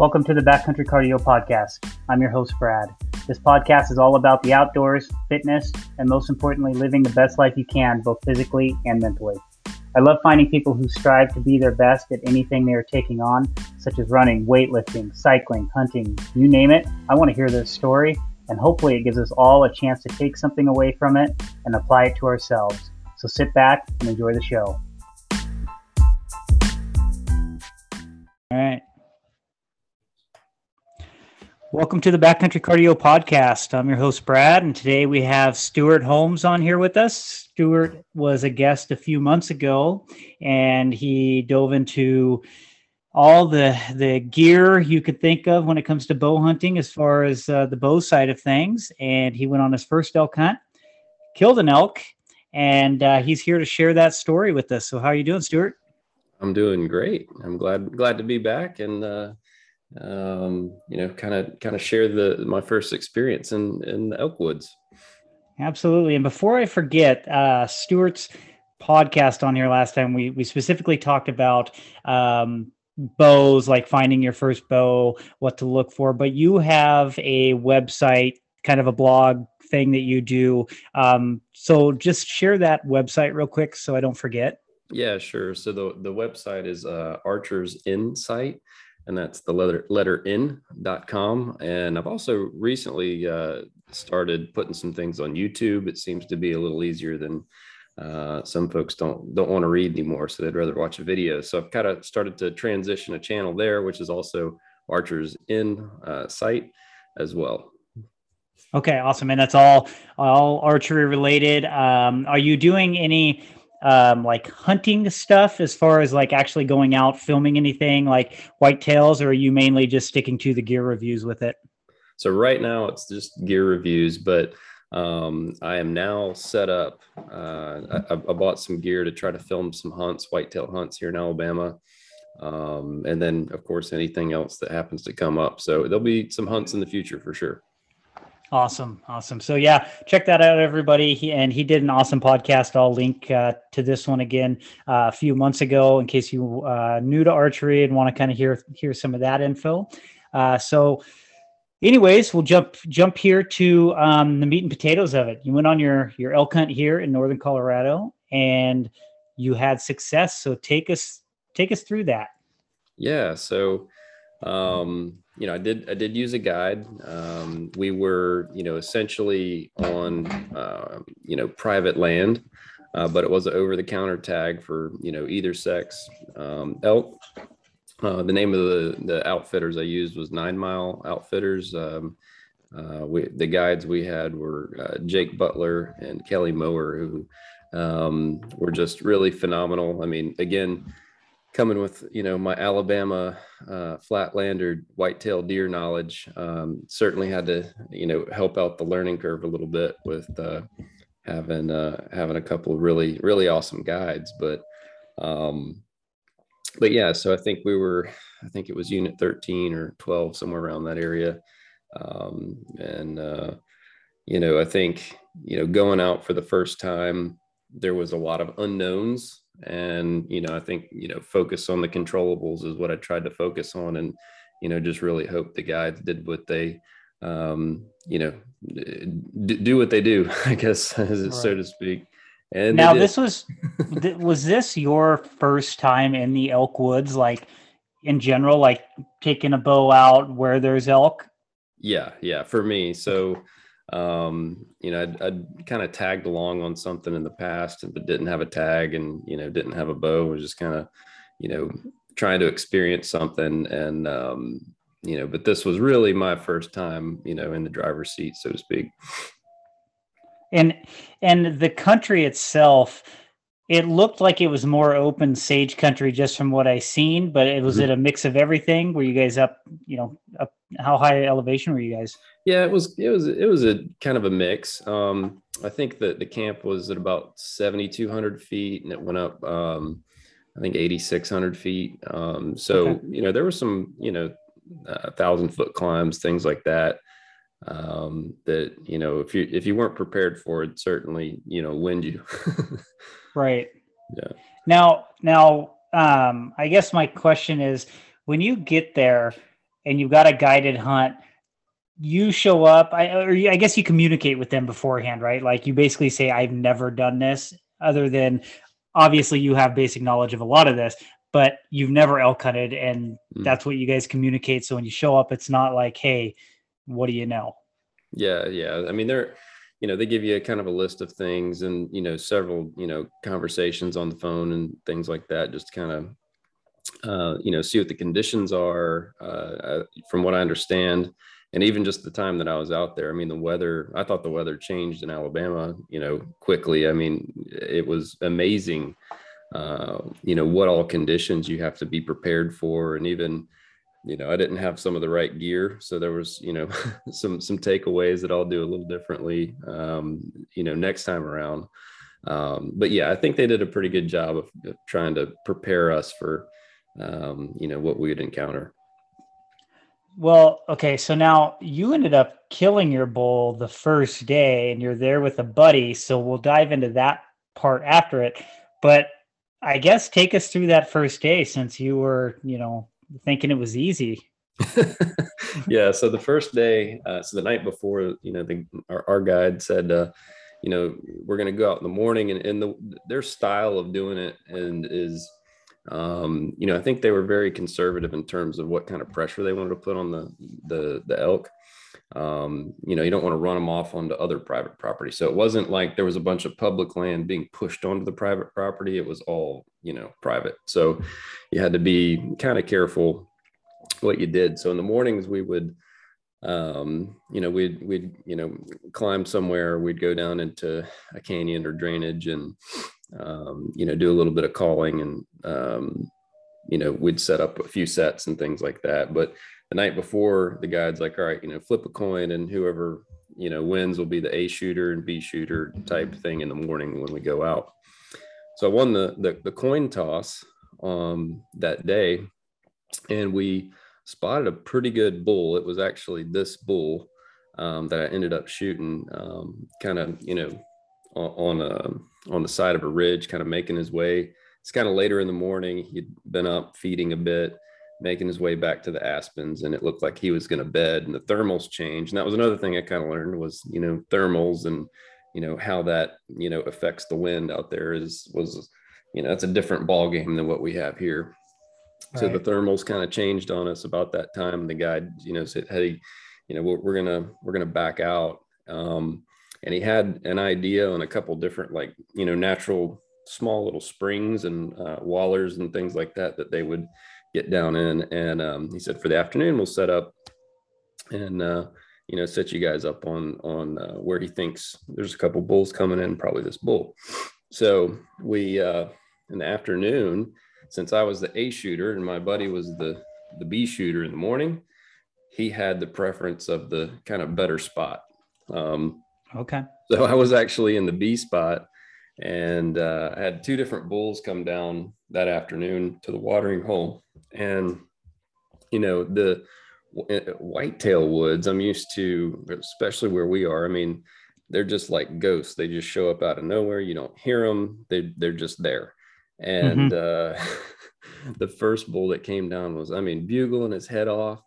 Welcome to the Backcountry Cardio Podcast. I'm your host, Brad. This podcast is all about the outdoors, fitness, and most importantly, living the best life you can, both physically and mentally. I love finding people who strive to be their best at anything they are taking on, such as running, weightlifting, cycling, hunting, you name it. I want to hear their story, and hopefully, it gives us all a chance to take something away from it and apply it to ourselves. So sit back and enjoy the show. All right. Welcome to the Backcountry Cardio Podcast. I'm your host, Brad, and today we have Stuart Holmes on here with us. Stuart was a guest a few months ago, and he dove into all the the gear you could think of when it comes to bow hunting, as far as uh, the bow side of things. And he went on his first elk hunt, killed an elk, and uh, he's here to share that story with us. So, how are you doing, Stuart? I'm doing great. I'm glad glad to be back and uh, um, you know, kind of kind of share the my first experience in in the elk woods. Absolutely. And before I forget, uh, Stuart's podcast on here last time, we we specifically talked about um, bows, like finding your first bow, what to look for. But you have a website, kind of a blog thing that you do. Um, so just share that website real quick, so I don't forget. Yeah, sure. So the the website is uh, Archer's Insight and that's the letter letter in.com. And I've also recently uh, started putting some things on YouTube. It seems to be a little easier than uh, some folks don't don't want to read anymore, so they'd rather watch a video. So I've kind of started to transition a channel there, which is also Archer's in uh, site as well. Okay, awesome, and that's all all archery related. Um, are you doing any? Um, like hunting stuff as far as like actually going out filming anything like whitetails, or are you mainly just sticking to the gear reviews with it? So right now it's just gear reviews, but um, I am now set up. Uh, I, I, bought some gear to try to film some hunts, whitetail hunts here in Alabama. Um, and then of course anything else that happens to come up. So there'll be some hunts in the future for sure. Awesome, awesome. So yeah, check that out, everybody. He, and he did an awesome podcast. I'll link uh, to this one again uh, a few months ago, in case you uh, new to archery and want to kind of hear hear some of that info. Uh, so, anyways, we'll jump jump here to um, the meat and potatoes of it. You went on your your elk hunt here in northern Colorado, and you had success. So take us take us through that. Yeah. So um, you know, I did I did use a guide. Um, we were, you know, essentially on, uh, you know, private land, uh, but it was an over the counter tag for you know either sex um, elk. Uh, the name of the the outfitters I used was Nine Mile Outfitters. Um, uh, we, the guides we had were uh, Jake Butler and Kelly Mower, who um, were just really phenomenal. I mean, again coming with you know my Alabama uh, flatlander whitetail deer knowledge, um, certainly had to you know help out the learning curve a little bit with uh, having uh, having a couple of really really awesome guides. But um, but yeah, so I think we were I think it was Unit 13 or 12 somewhere around that area, um, and uh, you know I think you know going out for the first time there was a lot of unknowns and you know i think you know focus on the controllables is what i tried to focus on and you know just really hope the guys did what they um you know d- do what they do i guess right. so to speak. And now this was was this your first time in the elk woods like in general like taking a bow out where there's elk? Yeah yeah for me. So um, you know, I'd, I'd kind of tagged along on something in the past, but didn't have a tag and, you know, didn't have a bow, was just kind of, you know, trying to experience something. And, um, you know, but this was really my first time, you know, in the driver's seat, so to speak. And, and the country itself, it looked like it was more open sage country just from what I seen, but it was mm-hmm. it a mix of everything? Were you guys up, you know, up how high elevation were you guys? Yeah, it was it was it was a kind of a mix. Um, I think that the camp was at about seventy two hundred feet, and it went up um, I think eighty six hundred feet. Um, so okay. you know there were some you know a thousand foot climbs, things like that. Um, that you know if you if you weren't prepared for it, certainly you know wind you. Right. Yeah. Now, now, um, I guess my question is, when you get there, and you've got a guided hunt, you show up, I, or I guess you communicate with them beforehand, right? Like you basically say, I've never done this, other than obviously you have basic knowledge of a lot of this, but you've never elk hunted, and mm. that's what you guys communicate. So when you show up, it's not like, hey, what do you know? Yeah, yeah. I mean, they're you know they give you a kind of a list of things and you know several you know conversations on the phone and things like that just kind of uh, you know see what the conditions are uh, uh, from what i understand and even just the time that i was out there i mean the weather i thought the weather changed in alabama you know quickly i mean it was amazing uh, you know what all conditions you have to be prepared for and even you know, I didn't have some of the right gear. So there was, you know, some, some takeaways that I'll do a little differently, um, you know, next time around. Um, but yeah, I think they did a pretty good job of, trying to prepare us for, um, you know, what we would encounter. Well, okay. So now you ended up killing your bull the first day and you're there with a buddy. So we'll dive into that part after it. But I guess take us through that first day since you were, you know, thinking it was easy. yeah. So the first day, uh, so the night before, you know, the, our, our guide said, uh, you know, we're going to go out in the morning and, and the, their style of doing it and is, um, you know, I think they were very conservative in terms of what kind of pressure they wanted to put on the, the, the elk. Um, you know, you don't want to run them off onto other private property. So it wasn't like there was a bunch of public land being pushed onto the private property. It was all, you know, private. So you had to be kind of careful what you did. So in the mornings we would, um, you know, we'd, we'd, you know, climb somewhere, we'd go down into a canyon or drainage and, um, you know, do a little bit of calling and, um, you know, we'd set up a few sets and things like that. But the night before, the guide's like, all right, you know, flip a coin and whoever, you know, wins will be the A shooter and B shooter type thing in the morning when we go out. So I won the, the, the coin toss um, that day and we spotted a pretty good bull. It was actually this bull um, that I ended up shooting um, kind of, you know, on, on, a, on the side of a ridge, kind of making his way. It's kind of later in the morning. He'd been up feeding a bit making his way back to the aspens and it looked like he was going to bed and the thermals changed and that was another thing i kind of learned was you know thermals and you know how that you know affects the wind out there is was you know that's a different ball game than what we have here right. so the thermals kind of changed on us about that time the guy you know said hey you know we're, we're gonna we're gonna back out um, and he had an idea on a couple different like you know natural small little springs and uh, wallers and things like that that they would get down in. And um, he said, for the afternoon, we'll set up and, uh, you know, set you guys up on, on uh, where he thinks there's a couple bulls coming in, probably this bull. So we, uh, in the afternoon, since I was the A shooter and my buddy was the, the B shooter in the morning, he had the preference of the kind of better spot. Um, okay. So I was actually in the B spot and uh, I had two different bulls come down that afternoon to the watering hole. And you know the whitetail woods i'm used to especially where we are i mean they're just like ghosts. They just show up out of nowhere. You don't hear them they, they're just there. And mm-hmm. uh, the first bull that came down was i mean bugling his head off.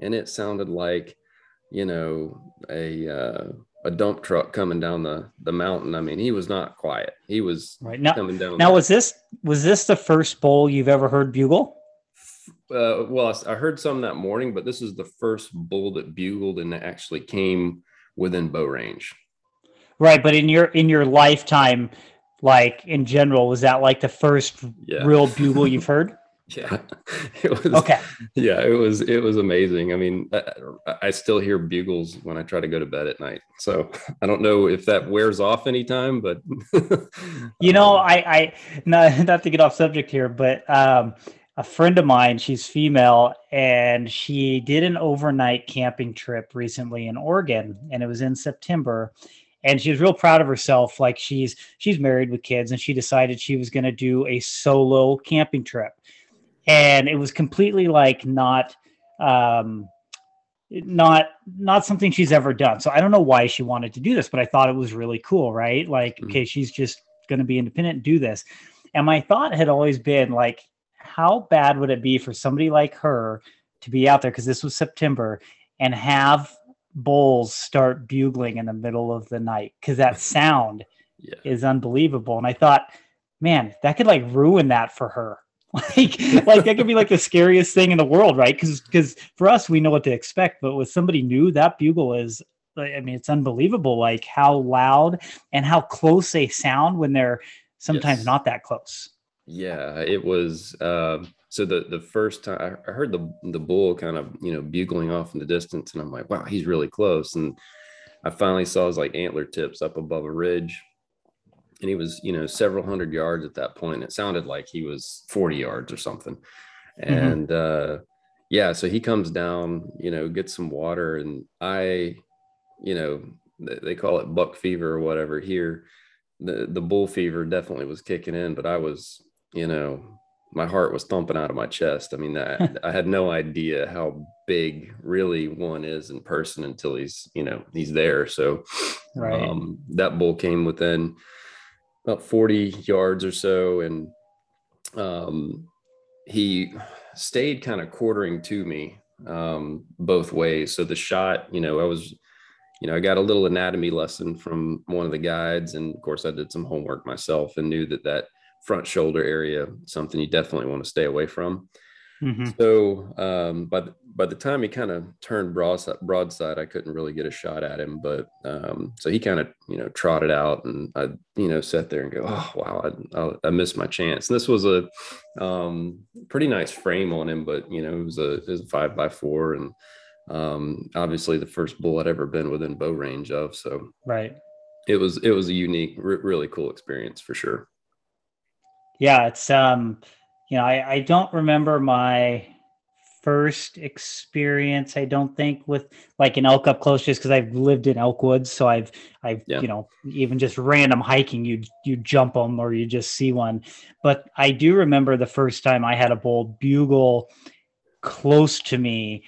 And it sounded like you know a uh, a dump truck coming down the the mountain. I mean, he was not quiet. He was right now coming down. Now, was this was this the first bull you've ever heard bugle? Uh, well, I heard some that morning, but this is the first bull that bugled and actually came within bow range. Right, but in your in your lifetime, like in general, was that like the first yeah. real bugle you've heard? yeah. It was okay. Yeah it was it was amazing. I mean I, I, still hear bugles when i try to go to bed at night. So i don't know if that wears off anytime but you know um, i i not, not to get off subject here but um a friend of mine she's female and she did an overnight camping trip recently in oregon and it was in september and she was real proud of herself. Like she's she's married with kids and she decided she was going to do a solo camping trip and it was completely like not um not not something she's ever done so i don't know why she wanted to do this but i thought it was really cool right like mm-hmm. okay she's just going to be independent and do this and my thought had always been like how bad would it be for somebody like her to be out there because this was September and have bulls start bugling in the middle of the night because that sound yeah. is unbelievable. And I thought, man, that could like ruin that for her. Like, like that could be like the scariest thing in the world, right? Because because for us, we know what to expect, but with somebody new, that bugle is. I mean, it's unbelievable, like how loud and how close they sound when they're sometimes yes. not that close. Yeah, it was. Um, so the the first time I heard the the bull kind of you know bugling off in the distance, and I'm like, wow, he's really close. And I finally saw his like antler tips up above a ridge, and he was you know several hundred yards at that point. It sounded like he was 40 yards or something, mm-hmm. and uh, yeah, so he comes down, you know, gets some water, and I, you know, they call it buck fever or whatever here. The the bull fever definitely was kicking in, but I was you know, my heart was thumping out of my chest. I mean, I, I had no idea how big really one is in person until he's, you know, he's there. So right. um, that bull came within about 40 yards or so. And um, he stayed kind of quartering to me um, both ways. So the shot, you know, I was, you know, I got a little anatomy lesson from one of the guides. And of course, I did some homework myself and knew that that front shoulder area, something you definitely want to stay away from. Mm-hmm. So um, by the, by the time he kind of turned broadside, broadside, I couldn't really get a shot at him. But um, so he kind of you know trotted out, and I you know sat there and go, oh wow, I, I, missed my chance. And this was a um, pretty nice frame on him, but you know it was a it was a five by four, and um, obviously the first bull I'd ever been within bow range of. So right, it was it was a unique, r- really cool experience for sure yeah, it's um, you know, I, I don't remember my first experience. I don't think with like an elk up close, just because I've lived in elk woods, so I've I've yeah. you know even just random hiking, you you jump them or you just see one. But I do remember the first time I had a bull bugle close to me,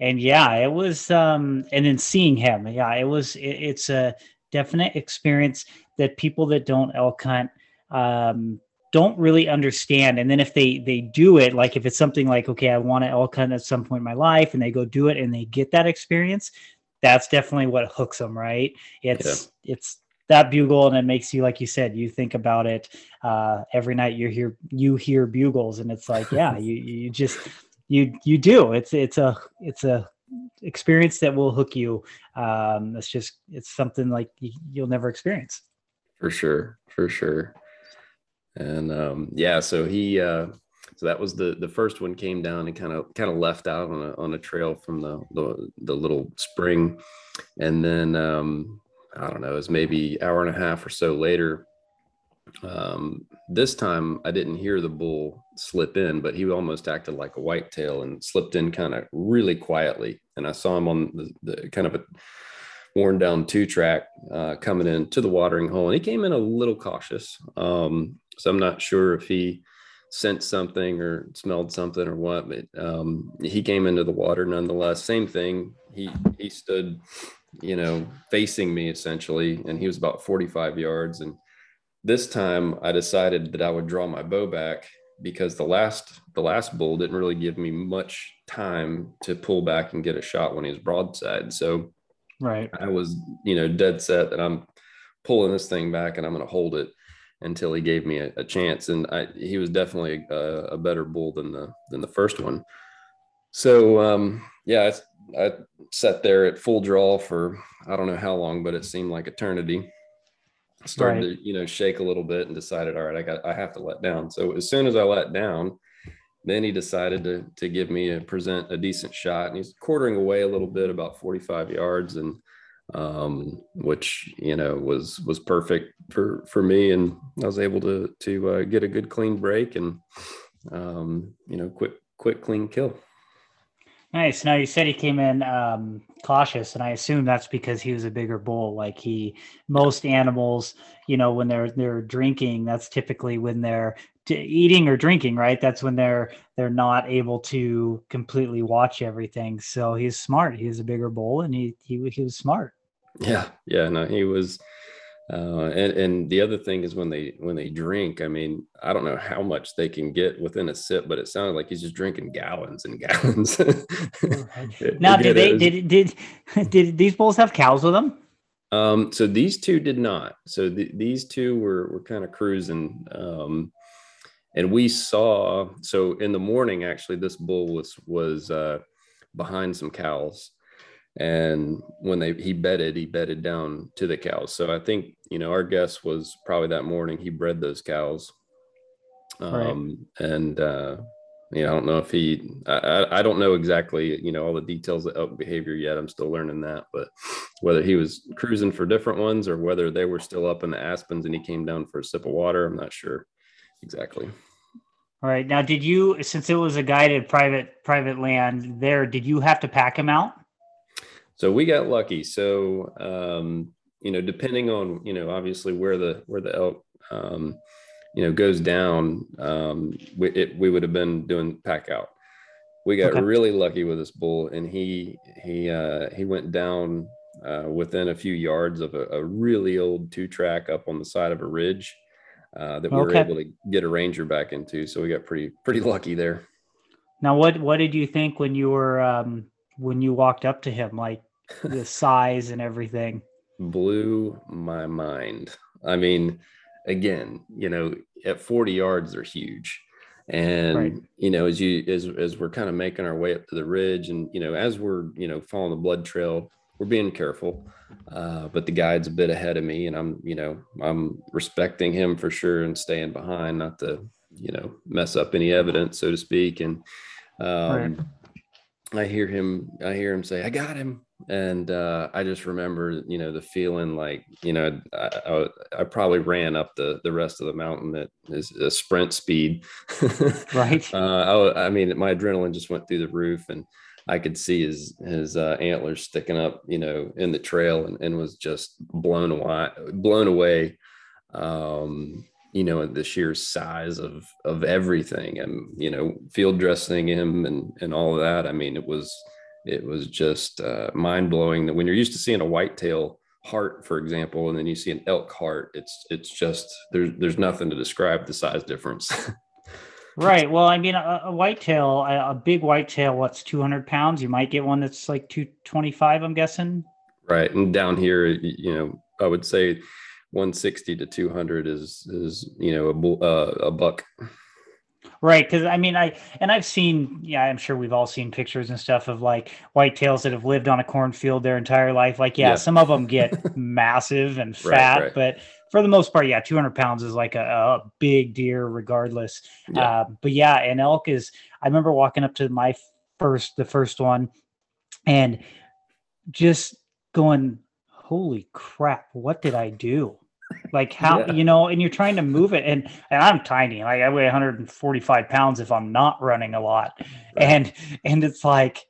and yeah, it was um, and then seeing him, yeah, it was it, it's a definite experience that people that don't elk hunt um don't really understand. And then if they they do it like if it's something like okay i want to elk hunt at some point in my life and they go do it and they get that experience that's definitely what hooks them right? It's yeah. it's that bugle and it makes you like you said you think about it uh, every night you hear you hear bugles and it's like yeah you you just you you do. It's it's a it's a experience that will hook you. Um it's just it's something like you, you'll never experience. For sure. For sure and um, yeah, so he uh, so that was the the first one came down and kind of kind of left out on a on a trail from the the, the little spring, and then um, I don't know, it was maybe hour and a half or so later. Um, this time I didn't hear the bull slip in, but he almost acted like a whitetail and slipped in kind of really quietly. And I saw him on the, the kind of a worn down two track uh, coming in to the watering hole, and he came in a little cautious. Um, so I'm not sure if he sensed something or smelled something or what, but um, he came into the water nonetheless. Same thing. He he stood, you know, facing me essentially, and he was about 45 yards. And this time, I decided that I would draw my bow back because the last the last bull didn't really give me much time to pull back and get a shot when he was broadside. So, right, I was you know dead set that I'm pulling this thing back and I'm going to hold it until he gave me a, a chance. And I, he was definitely a, a, better bull than the than the first one. So um, yeah, I, I sat there at full draw for I don't know how long, but it seemed like eternity. Started right. to you know shake a little bit and decided, all right, I got I have to let down. So as soon as I let down, then he decided to to give me a present a decent shot, and he's quartering away a little bit, about 45 yards, and um, which you know was was perfect for for me, and I was able to to uh, get a good clean break and um, you know quick quick clean kill. Nice. Now you said he came in um, cautious, and I assume that's because he was a bigger bull. Like he, most animals, you know, when they're they're drinking, that's typically when they're eating or drinking, right? That's when they're they're not able to completely watch everything. So he's smart. He's a bigger bull, and he he he was smart. Yeah, yeah, no, he was. Uh, and and the other thing is when they when they drink, I mean, I don't know how much they can get within a sip, but it sounded like he's just drinking gallons and gallons. now, did they did did did these bulls have cows with them? Um, so these two did not. So these two were were kind of cruising. Um, and we saw so in the morning actually this bull was was uh, behind some cows and when they he bedded he bedded down to the cows so i think you know our guess was probably that morning he bred those cows um right. and uh you know, I don't know if he, I, I don't know exactly, you know, all the details of elk behavior yet. I'm still learning that, but whether he was cruising for different ones or whether they were still up in the aspens and he came down for a sip of water, I'm not sure exactly. All right. Now, did you, since it was a guided private private land there, did you have to pack him out? So we got lucky. So um, you know, depending on you know, obviously where the where the elk um, you know goes down, um, we, it, we would have been doing pack out. We got okay. really lucky with this bull, and he he uh, he went down uh, within a few yards of a, a really old two track up on the side of a ridge uh, that we okay. were able to get a ranger back into. So we got pretty pretty lucky there. Now, what what did you think when you were um, when you walked up to him, like the size and everything? Blew my mind. I mean, again, you know, at 40 yards, they're huge. And right. you know, as you as as we're kind of making our way up to the ridge, and you know, as we're you know following the blood trail, we're being careful. Uh, but the guide's a bit ahead of me, and I'm, you know, I'm respecting him for sure and staying behind, not to, you know, mess up any evidence, so to speak. And um, right. I hear him, I hear him say, "I got him," and uh, I just remember, you know, the feeling like, you know, I, I, I, probably ran up the the rest of the mountain at is a sprint speed. right. Uh, I, I mean, my adrenaline just went through the roof, and I could see his his uh, antlers sticking up, you know, in the trail, and, and was just blown away, blown away. Um, you know, the sheer size of of everything, and you know, field dressing him and and all of that. I mean, it was it was just uh, mind blowing that when you're used to seeing a whitetail heart, for example, and then you see an elk heart, it's it's just there's there's nothing to describe the size difference. Right. Well, I mean, a, a whitetail, a, a big whitetail, what's 200 pounds? You might get one that's like 225, I'm guessing. Right. And down here, you know, I would say 160 to 200 is, is, you know, a, uh, a buck. Right. Cause I mean, I, and I've seen, yeah, I'm sure we've all seen pictures and stuff of like whitetails that have lived on a cornfield their entire life. Like, yeah, yeah. some of them get massive and fat, right, right. but for the most part, yeah, 200 pounds is like a, a big deer, regardless. Yeah. Uh, but yeah, an elk is. I remember walking up to my first, the first one, and just going, "Holy crap! What did I do?" Like how yeah. you know, and you're trying to move it, and and I'm tiny, like I weigh 145 pounds if I'm not running a lot, right. and and it's like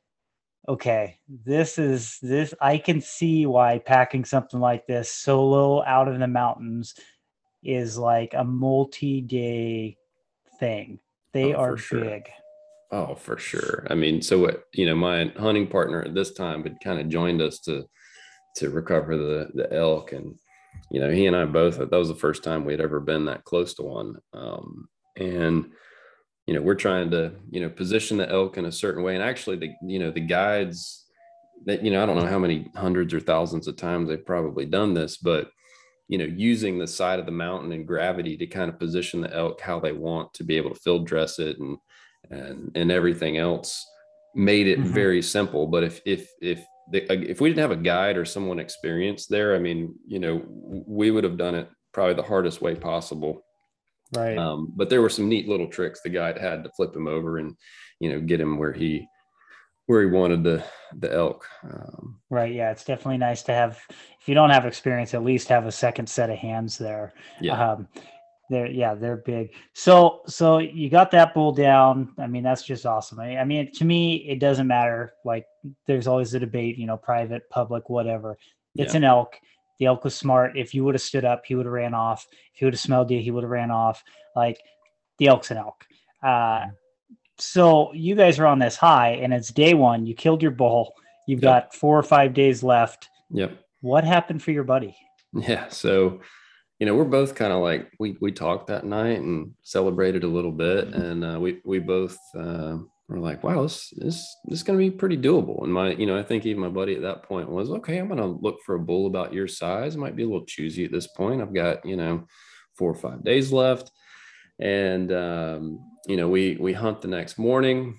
okay, this is this. I can see why packing something like this solo out in the mountains is like a multi-day thing. They oh, are sure. big. Oh, for sure. I mean, so what you know, my hunting partner at this time had kind of joined us to to recover the the elk, and you know, he and I both that was the first time we'd ever been that close to one, um, and you know we're trying to you know position the elk in a certain way. And actually the you know the guides that you know i don't know how many hundreds or thousands of times they've probably done this but you know using the side of the mountain and gravity to kind of position the elk how they want to be able to field dress it and and and everything else made it mm-hmm. very simple. But if if if the, if we didn't have a guide or someone experienced there i mean you know we would have done it probably the hardest way possible Right. Um, but there were some neat little tricks the guide had to flip him over and, you know, get him where he where he wanted the the elk. Um, right. Yeah, it's definitely nice to have. If you don't have experience, at least have a second set of hands there. Yeah. Um, they're yeah they're big. So so you got that bull down. I mean that's just awesome. I, I mean to me it doesn't matter. Like there's always a debate. You know, private, public, whatever. It's yeah. an elk the elk was smart. If you would have stood up, he would have ran off. If he would have smelled you, he would have ran off. Like the elk's an elk. Uh, so you guys are on this high, and it's day one. You killed your bull. You've yep. got four or five days left. Yep. What happened for your buddy? Yeah. So, you know, we're both kind of like we we talked that night and celebrated a little bit, and uh, we we both uh, were like, wow, this this this is going to be pretty doable. And my, you know, I think even my buddy at that point was okay. I'm going to look for a bull about your size. Might be a little choosy at this point. I've got you know four or five days left, and um, you know we we hunt the next morning,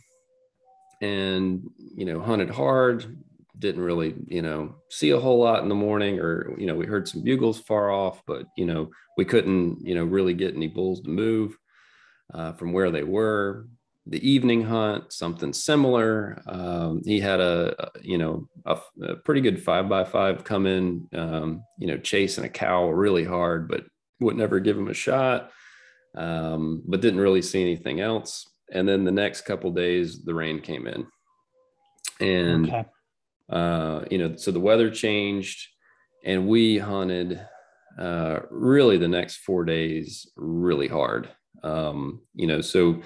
and you know hunted hard didn't really, you know, see a whole lot in the morning or, you know, we heard some bugles far off, but, you know, we couldn't, you know, really get any bulls to move uh, from where they were. The evening hunt, something similar. Um, he had a, a you know, a, a, pretty good five by five come in, um, you know, chasing a cow really hard, but would never give him a shot. Um, but didn't really see anything else. And then the next couple days, the rain came in, and okay uh, you know, so the weather changed and we hunted uh, really the next four days really hard. Um, you know, so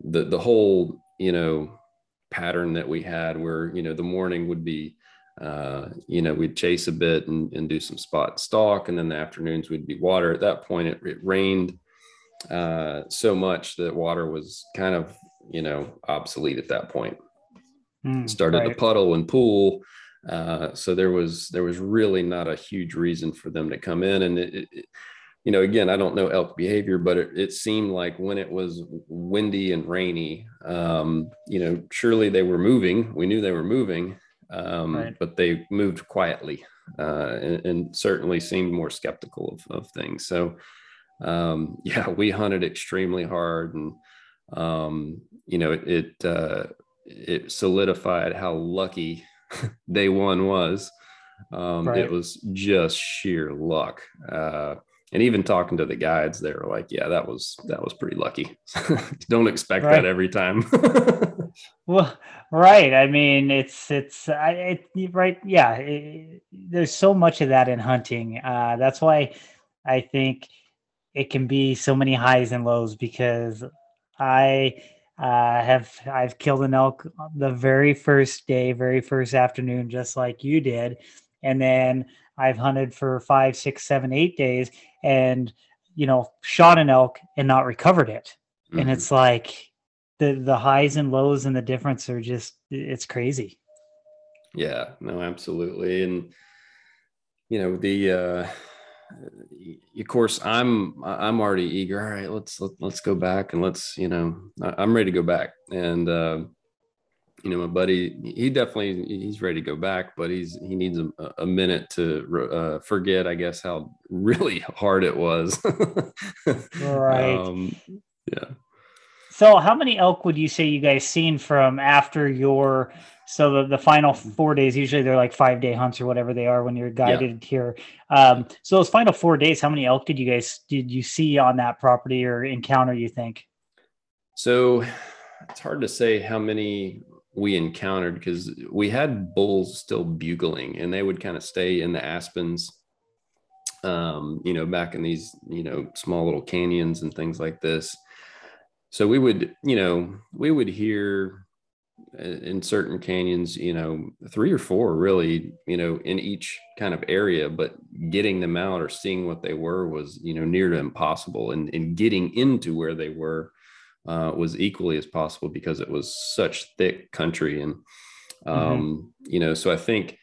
the, the whole, you know, pattern that we had where, you know, the morning would be, uh, you know, we'd chase a bit and, and do some spot stalk. And then the afternoons we'd be water. At that point, it, it rained uh, so much that water was kind of, you know, obsolete at that point mm, started right. to puddle and pool. Uh, so there was there was really not a huge reason for them to come in, and it, it, you know, again, I don't know elk behavior, but it, it seemed like when it was windy and rainy, um, you know, surely they were moving. We knew they were moving, um, right. but they moved quietly uh, and, and, certainly seemed more skeptical of, of things. So, um, yeah, we hunted extremely hard, and um, you know, it, it uh, it solidified how lucky day one was. Um, right. It was just sheer luck. Uh, and even talking to the guides, they were like, "Yeah, that was that was pretty lucky. Don't expect right. that every time." well, right. I mean, it's it's I, it, right. Yeah, it, there's so much of that in hunting. Uh, that's why I think it can be so many highs and lows because I uh, have I've killed an elk the very first day, very first afternoon, just like you did, and then I've hunted for five, six, seven, eight days, and you know shot an elk and not recovered it, mm-hmm. and it's like the the highs and lows and the difference are just it's crazy. Yeah, no, absolutely, and you know the. uh of course i'm i'm already eager. All right let's let, us let us go back and let's you know i'm ready to go back. And uh you know my buddy he definitely he's ready to go back but he's he needs a, a minute to uh, forget i guess how really hard it was. Right. Um, yeah so how many elk would you say you guys seen from after your so the, the final four days, usually they're like five day hunts or whatever they are when you're guided yeah. here. Um, so those final four days, how many elk did you guys did you see on that property or encounter? You think? So it's hard to say how many we encountered because we had bulls still bugling and they would kind of stay in the aspens um, you know, back in these, you know, small little canyons and things like this. So we would, you know, we would hear in certain canyons, you know, three or four really, you know, in each kind of area, but getting them out or seeing what they were was, you know, near to impossible. And, and getting into where they were uh, was equally as possible because it was such thick country. And, mm-hmm. um, mm-hmm. you know, so I think,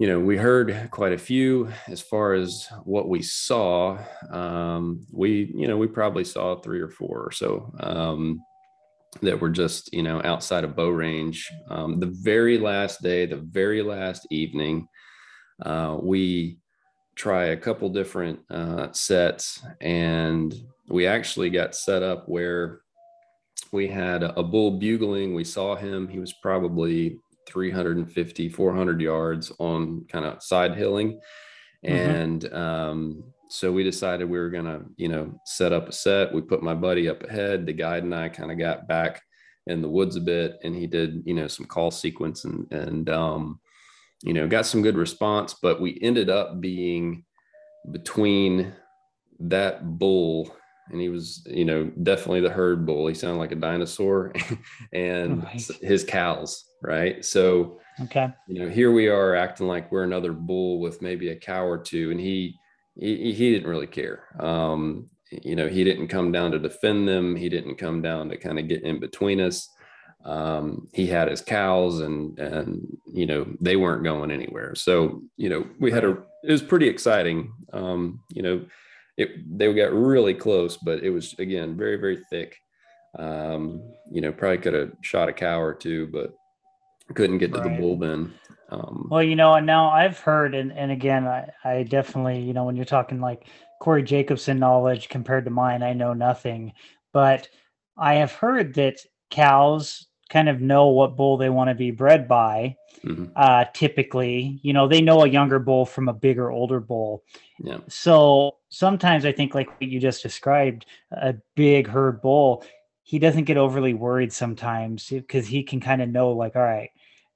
you know, we heard quite a few as far as what we saw. Um, we, you know, we probably saw three or four or so. Um, that were just you know outside of bow range um, the very last day the very last evening uh, we try a couple different uh, sets and we actually got set up where we had a bull bugling we saw him he was probably 350 400 yards on kind of side hilling mm-hmm. and um, so we decided we were gonna, you know, set up a set. We put my buddy up ahead. The guide and I kind of got back in the woods a bit, and he did, you know, some call sequence and and um, you know, got some good response. But we ended up being between that bull and he was, you know, definitely the herd bull. He sounded like a dinosaur, and right. his cows, right? So, okay, you know, here we are acting like we're another bull with maybe a cow or two, and he he, he didn't really care. Um, you know, he didn't come down to defend them. He didn't come down to kind of get in between us. Um, he had his cows, and and you know they weren't going anywhere. So you know we had a it was pretty exciting. Um, you know, it they got really close, but it was again very very thick. Um, you know, probably could have shot a cow or two, but couldn't get to right. the bull bin. Um, well, you know, and now I've heard, and, and again, I, I definitely, you know, when you're talking like Corey Jacobsen knowledge compared to mine, I know nothing, but I have heard that cows kind of know what bull they want to be bred by. Mm-hmm. Uh, typically, you know, they know a younger bull from a bigger, older bull. Yeah. So sometimes I think, like what you just described, a big herd bull, he doesn't get overly worried sometimes eh, because he can kind of know, like, all right,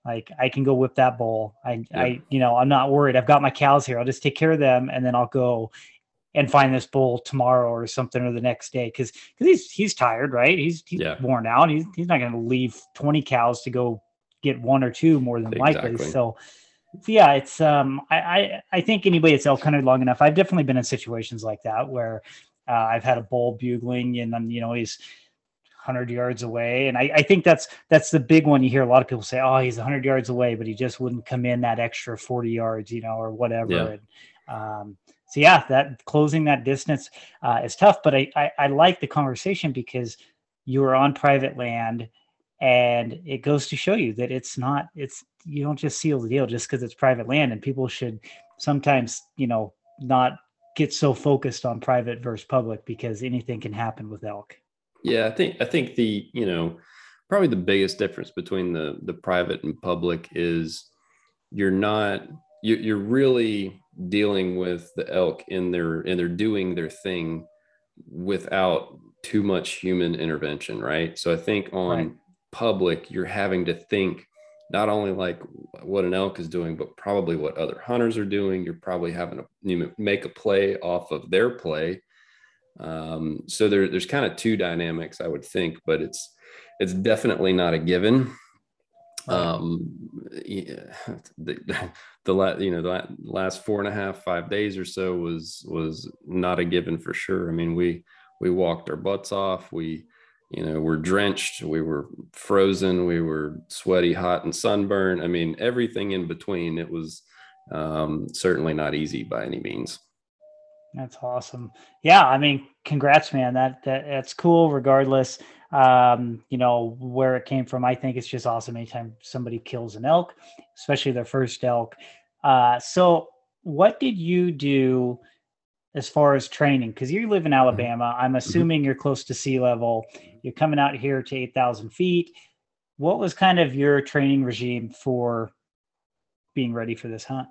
like I can go whip that bull. I, yeah. I, you know, I'm not worried. I've got my cows here. I'll just take care of them, and then I'll go and find this bull tomorrow or something or the next day because because he's he's tired, right? He's he's yeah. worn out. He's he's not going to leave 20 cows to go get one or two more than exactly. likely. So, so yeah, it's um I, I I think anybody that's elk hunted long enough, I've definitely been in situations like that where uh, I've had a bull bugling and then you know he's 100 yards away. And I, I, think that's that's the big one. You hear a lot of people say, "Oh, he's 100 yards away, but he just wouldn't come in that extra 40 yards, you know, or whatever." Yeah. And, um, so yeah, that closing that distance uh, is tough. But I, I I like the conversation because you are on private land, and it goes to show you that it's not it's you don't just seal the deal just because it's private land, and people should sometimes you know not get so focused on private versus public because anything can happen with elk. Yeah, I think I think the you know probably the biggest difference between the the private and public is you're not you, you're really dealing with the elk in their and they're doing their thing without too much human intervention, right? So I think on right. public you're having to think not only like what an elk is doing, but probably what other hunters are doing. You're probably having to you make a play off of their play um, so there, there's kind of two dynamics, I would think, but it's it's definitely not a given. Um, yeah, the, the last you know the last four and a half five days or so was was not a given for sure. I mean we we walked our butts off. We you know we're drenched. We were frozen. We were sweaty, hot, and sunburned. I mean everything in between. It was um, certainly not easy by any means. That's awesome. Yeah, I mean, congrats, man. That, that that's cool. Regardless, um, you know where it came from. I think it's just awesome. Anytime somebody kills an elk, especially their first elk. Uh, so, what did you do as far as training? Because you live in mm-hmm. Alabama. I'm mm-hmm. assuming you're close to sea level. You're coming out here to eight thousand feet. What was kind of your training regime for being ready for this hunt?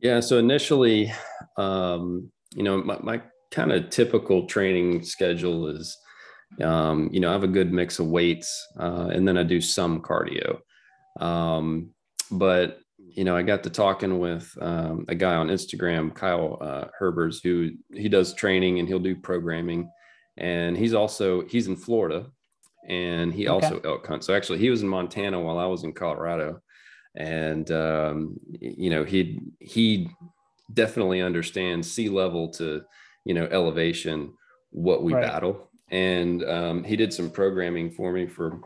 Yeah. So initially, um, you know, my, my kind of typical training schedule is, um, you know, I have a good mix of weights uh, and then I do some cardio. Um, but, you know, I got to talking with um, a guy on Instagram, Kyle uh, Herbers, who he does training and he'll do programming. And he's also, he's in Florida and he okay. also elk hunts. So actually he was in Montana while I was in Colorado. And, um, you know, he, he definitely understand sea level to you know elevation what we right. battle and um, he did some programming for me for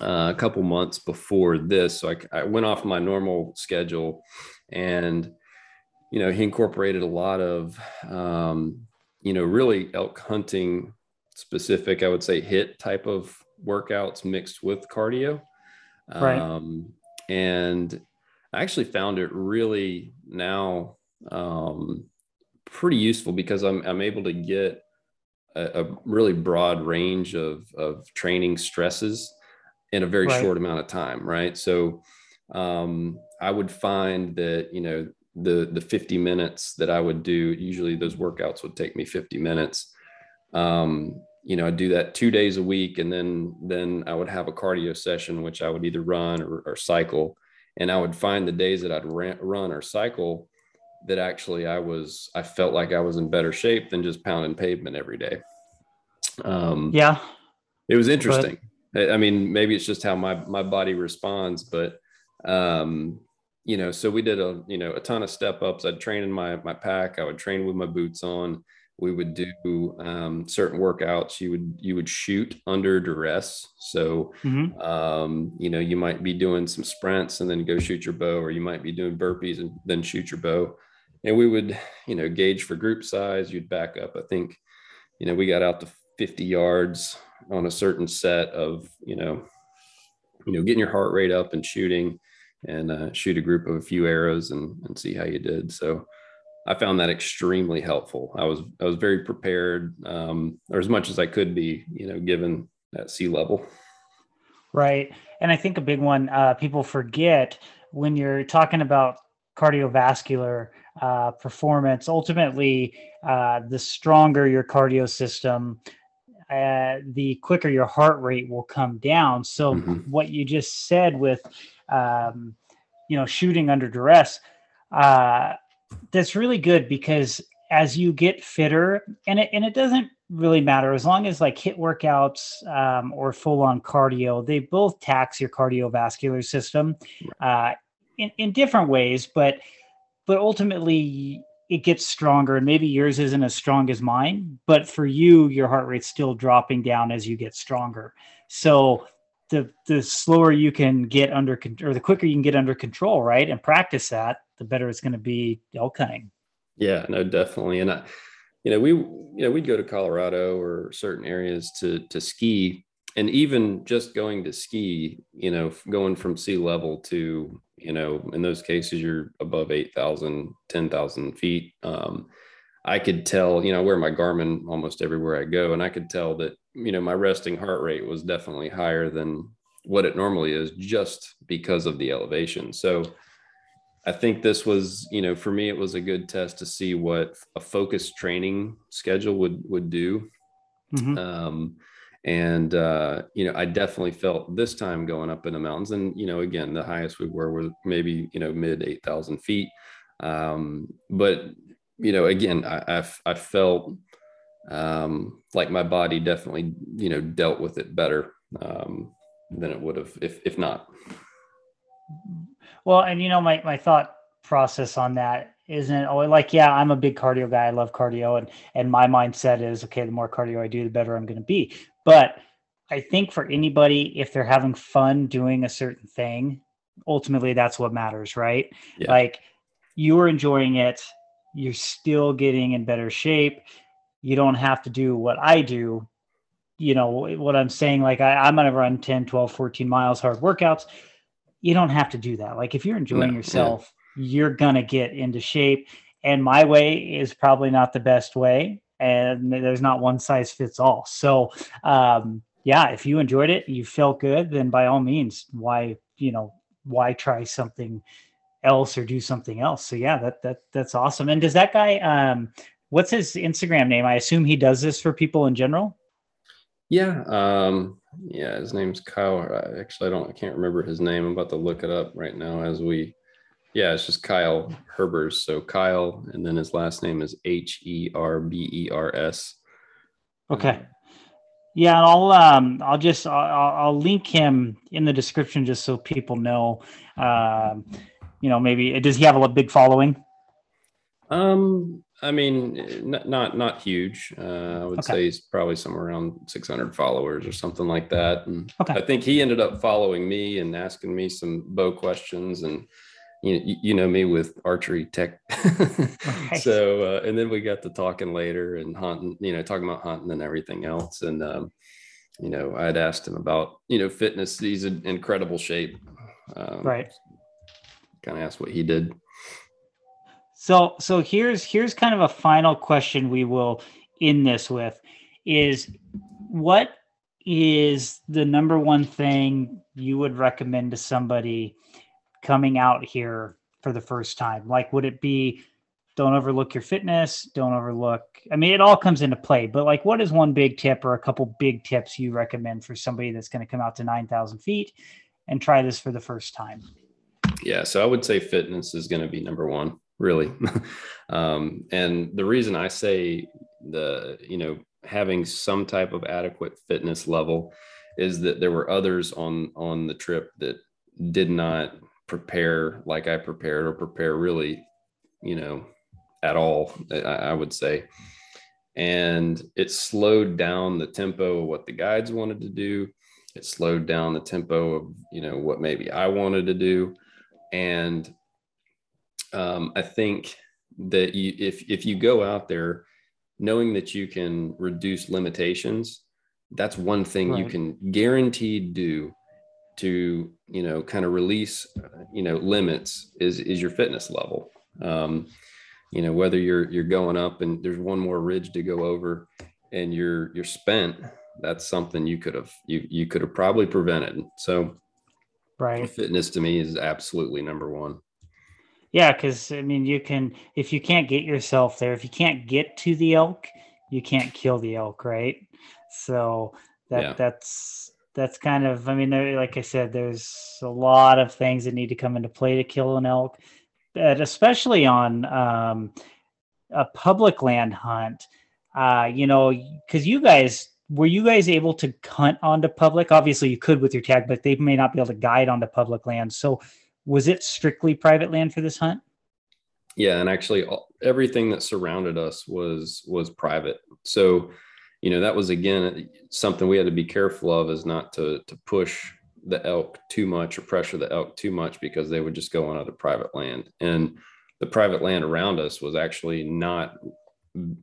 uh, a couple months before this. So I, I, went off my normal schedule and you know he incorporated a lot of um, you know really elk hunting specific i would say HIIT type of workouts mixed with cardio. Right. um, and i actually found it really now um, pretty useful because I'm, I'm able to get a, a really broad range of, of training stresses in a very right. short amount of time. Right. So um, I would find that, you know, the, the 50 minutes that I would do, usually those workouts would take me 50 minutes. Um, you know, I'd do that two days a week. And then, then I would have a cardio session, which I would either run or, or cycle. And I would find the days that I'd run or cycle that actually I was I felt like I was in better shape than just pounding pavement every day. Um, yeah, it was interesting. But, I mean, maybe it's just how my my body responds, but um, you know, so we did a you know a ton of step ups. I'd train in my my pack. I would train with my boots on. We would do um, certain workouts. You would you would shoot under duress. So mm-hmm. um, you know you might be doing some sprints and then go shoot your bow, or you might be doing burpees and then shoot your bow. And we would you know gauge for group size. You'd back up. I think you know we got out to 50 yards on a certain set of you know you know getting your heart rate up and shooting and uh, shoot a group of a few arrows and, and see how you did. So I found that extremely helpful. I was I was very prepared, um, or as much as I could be, you know, given that sea level. Right, and I think a big one uh, people forget when you're talking about cardiovascular uh, performance. Ultimately, uh, the stronger your cardio system, uh, the quicker your heart rate will come down. So, mm-hmm. what you just said with um, you know, shooting under duress. Uh, that's really good because as you get fitter, and it and it doesn't really matter as long as like HIIT workouts um, or full on cardio, they both tax your cardiovascular system uh, in in different ways, but but ultimately it gets stronger and maybe yours isn't as strong as mine but for you your heart rate's still dropping down as you get stronger so the the slower you can get under or the quicker you can get under control, right, and practice that, the better it's going to be elk hunting. Yeah, no, definitely. And I, you know, we you know we'd go to Colorado or certain areas to to ski, and even just going to ski, you know, going from sea level to you know, in those cases you're above 8,000, 10,000 feet. Um, I could tell, you know, I wear my Garmin almost everywhere I go, and I could tell that you know, my resting heart rate was definitely higher than what it normally is just because of the elevation. So I think this was, you know, for me, it was a good test to see what a focused training schedule would would do. Mm-hmm. Um, and uh, you know, I definitely felt this time going up in the mountains, and you know, again, the highest we were was maybe you know mid eight thousand feet. Um, but you know, again, I, I, I felt um, like my body definitely you know dealt with it better um, than it would have if if not well and you know my my thought process on that isn't it oh like yeah i'm a big cardio guy i love cardio and and my mindset is okay the more cardio i do the better i'm going to be but i think for anybody if they're having fun doing a certain thing ultimately that's what matters right yeah. like you are enjoying it you're still getting in better shape you don't have to do what I do. You know, what I'm saying, like I, am going to run 10, 12, 14 miles hard workouts. You don't have to do that. Like if you're enjoying no, yourself, you're going to get into shape. And my way is probably not the best way. And there's not one size fits all. So, um, yeah, if you enjoyed it, you felt good, then by all means, why, you know, why try something else or do something else? So yeah, that, that, that's awesome. And does that guy, um, what's his Instagram name? I assume he does this for people in general. Yeah, um, yeah, his name's Kyle. Actually, I don't, I can't remember his name. I'm about to look it up right now as we. Yeah, it's just Kyle Herbers. So Kyle, and then his last name is H E R B E R S. Okay. Yeah, I'll um, I'll just I'll, I'll link him in the description just so people know. Um, you know, maybe does he have a big following? Um, I mean, not not, not huge. Uh, I would okay. say he's probably somewhere around 600 followers or something like that. And okay. I think he ended up following me and asking me some bow questions and you you know me with archery tech. right. So uh, and then we got to talking later and hunting, you know, talking about hunting and everything else. And um, you know, I'd asked him about you know fitness. He's in incredible shape. Um, right. Kind of asked what he did. So so here's here's kind of a final question we will end this with is what is the number one thing you would recommend to somebody coming out here for the first time? Like would it be don't overlook your fitness, don't overlook I mean it all comes into play, but like what is one big tip or a couple big tips you recommend for somebody that's going to come out to 9,000 feet and try this for the first time? Yeah, so I would say fitness is going to be number one really. um, and the reason I say the, you know, having some type of adequate fitness level is that there were others on on the trip that did not prepare like I prepared or prepare really, you know, at all, I, I would say. And it slowed down the tempo of what the guides wanted to do. It slowed down the tempo of, you know, what maybe I wanted to do. And um, I think that you, if, if you go out there knowing that you can reduce limitations, that's one thing right. you can guaranteed do to you know kind of release you know limits is is your fitness level. Um, you know whether you're you're going up and there's one more ridge to go over and you're you're spent that's something you could have you you could have probably prevented. So right. fitness to me is absolutely number one. Yeah because i mean you can if you can't get yourself there if you can't get to the elk you can't kill the elk right? So that yeah. that's that's kind of i mean like i said there's a lot of things that need to come into play to kill an elk but especially on um, a public land hunt. Uh, you know because you guys were you guys able to hunt onto public? Obviously you could with your tag but they may not be able to guide onto public land. So was it strictly private land for this hunt? Yeah and actually everything that surrounded us was was private. So you know that was again something we had to be careful of is not to to push the elk too much or pressure the elk too much because they would just go on other private land. And the private land around us was actually not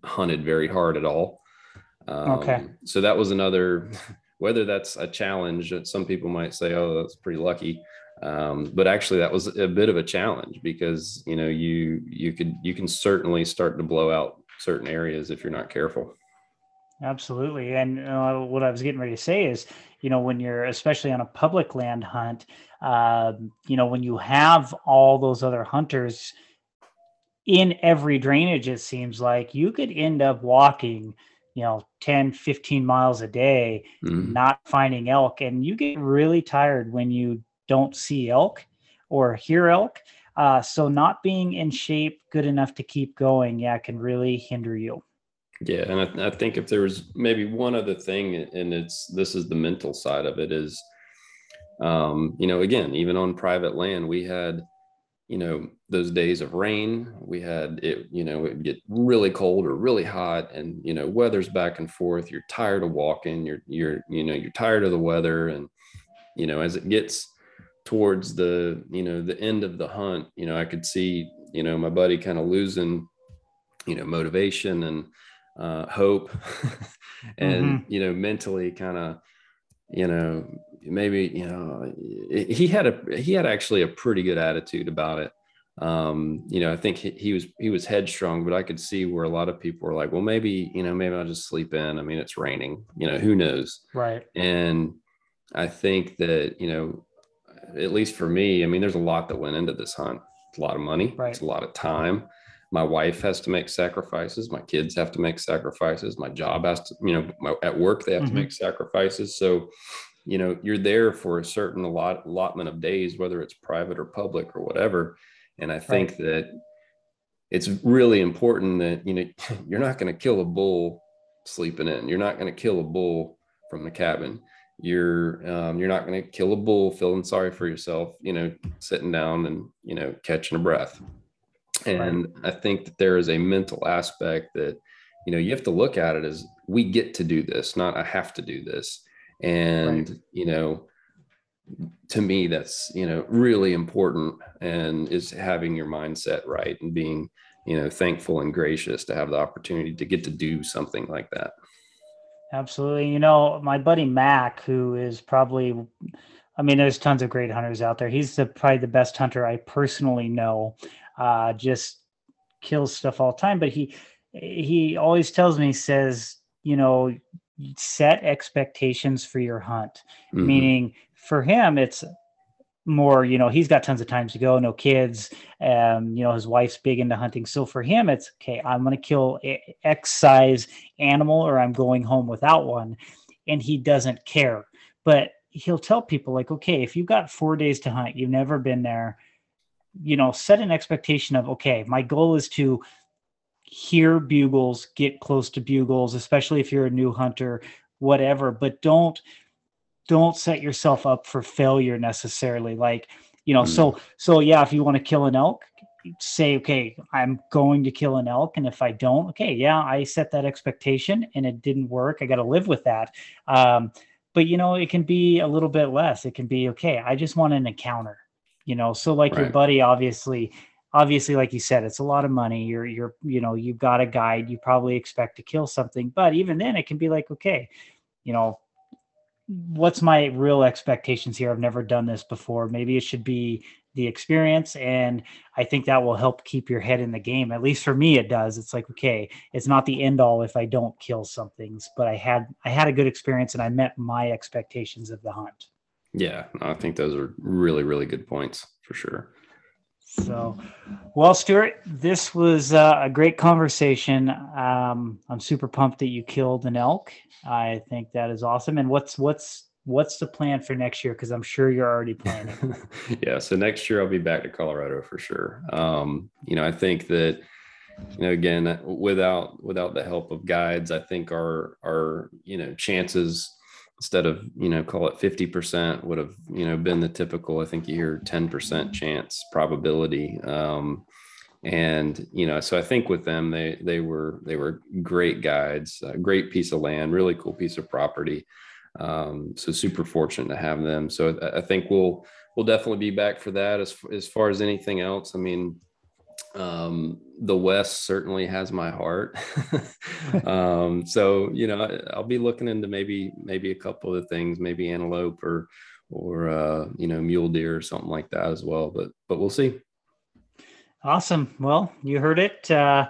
hunted very hard at all. Um, okay. so that was another whether that's a challenge that some people might say oh that's pretty lucky. Um, but actually that was a bit of a challenge because you know you you could you can certainly start to blow out certain areas if you're not careful Absolutely. And uh, what I was getting ready to say is, you know, when you're especially on a public land hunt, uh, you know, when you have all those other hunters in every drainage, it seems like you could end up walking, you know, 10, 15 miles a day, mm-hmm. not finding elk. And you get really tired when you don't see elk or hear elk. Uh, so not being in shape good enough to keep going, yeah, can really hinder you. Yeah, and I, I, think if there was maybe one other thing, and it's this is the mental side of it, is um, you know, again, even on private land, we had, you know, those days of rain. We had it, you know, it get really cold or really hot, and you know, weather's back and forth. You're tired of walking. You're you're you know you're tired of the weather, and you know, as it gets towards the you know the end of the hunt, you know, I could see you know my buddy kind of losing, you know, motivation and uh, hope and mm-hmm. you know mentally kind of you know maybe you know he had a he had actually a pretty good attitude about it. Um you know i think he, he, was he was headstrong but i could see where a lot of people were like well maybe you know maybe i'll just sleep in. I mean it's raining you know who knows? Right. And i think that you know at least for me i mean there's a lot that went into this hunt. It's a lot of money. Right. it's a lot of time my wife has to make sacrifices. My kids have to make sacrifices. My job has to you know my, at work they have mm-hmm. to make sacrifices. So you know you're there for a certain allot, allotment of days whether it's private or public or whatever. And i think right. that it's really important that you know you're not going to kill a bull sleeping in. You're not going to kill a bull from the cabin. You're um, you're not going to kill a bull feeling sorry for yourself you know sitting down and you know catching a breath and right. I think that there is a mental aspect that, you know, you have to look at it as we get to do this, not I have to do this. And, right. you know, to me, that's, you know, really important and is having your mindset right and being, you know, thankful and gracious to have the opportunity to get to do something like that. Absolutely. You know, my buddy Mac, who is probably, I mean, there's tons of great hunters out there. He's the, probably the best hunter I personally know uh, just kills stuff all the time. But he he always tells me, says, you know, set expectations for your hunt. Mm-hmm. Meaning for him, it's more, you know, he's got tons of times to go, no kids. Um, you know, his wife's big into hunting. So for him, it's okay, I'm gonna kill X size animal or I'm going home without one. And he doesn't care. But he'll tell people like, okay, if you've got four days to hunt, you've never been there, you know set an expectation of okay my goal is to hear bugles, get close to bugles, especially if you're a new hunter, whatever, but don't don't set yourself up for failure necessarily. Like, you know, mm. so so yeah, if you want to kill an elk, say, okay, I'm going to kill an elk. And if I don't, okay, yeah, I set that expectation and it didn't work. I got to live with that. Um, but you know, it can be a little bit less. It can be, okay, I just want an encounter, you know? So like right. your buddy, obviously, obviously, like you said, it's a lot of money. You're, you're, you know, you've got a guide, you probably expect to kill something, but even then it can be like, okay, you know, what's my real expectations here? I've never done this before. Maybe it should be the experience and i think that will help keep your head in the game at least for me it does it's like okay it's not the end all if i don't kill some things but i had i had a good experience and i met my expectations of the hunt yeah i think those are really really good points for sure so well stuart this was uh, a great conversation um, i'm super pumped that you killed an elk i think that is awesome and what's what's what's the plan for next year? Because I'm sure you're already planning. yeah, so next year I'll be back to Colorado for sure. Um, you know, I think that you know again without without the help of guides, I think our our you know chances instead of you know call it 50% would have you know been the typical i think you hear 10% chance probability um, and you know so i think with them they they were they were great guides great piece of land really cool piece of property um, so super fortunate to have them. So I, I, think we'll we'll definitely be back for that. As as far as anything else, I mean, um, the West certainly has my heart. um, so you know, I, will be looking into maybe maybe a couple of things, maybe antelope or or uh, you know mule deer or something like that as well. But but we'll see. Awesome. Well, you heard it. Uh,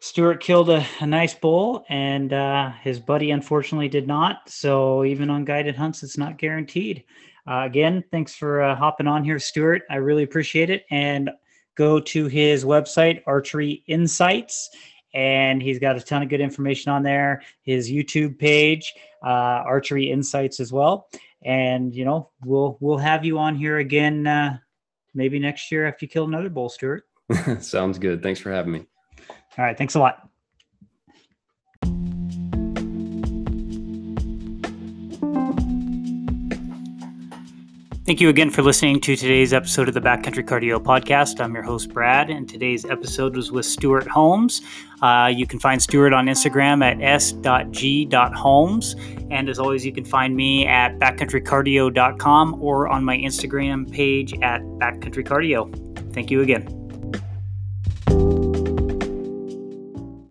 Stuart killed a, a nice bull, and uh, his buddy unfortunately did not. So even on guided hunts, it's not guaranteed. Uh, again, thanks for uh, hopping on here, Stuart. I really appreciate it. And go to his website, Archery Insights, and he's got a ton of good information on there. His YouTube page, uh, Archery Insights, as well. And you know, we'll we'll have you on here again, uh, maybe next year if you kill another bull, Stuart. Sounds good. Thanks for having me. All right. Thanks a lot. Thank you again for listening to today's episode of the Backcountry Cardio Podcast. I'm your host, Brad, and today's episode was with Stuart Holmes. Uh, you can find Stuart on Instagram at s.g.holmes. And as always, you can find me at backcountrycardio.com or on my Instagram page at backcountrycardio. Thank you again.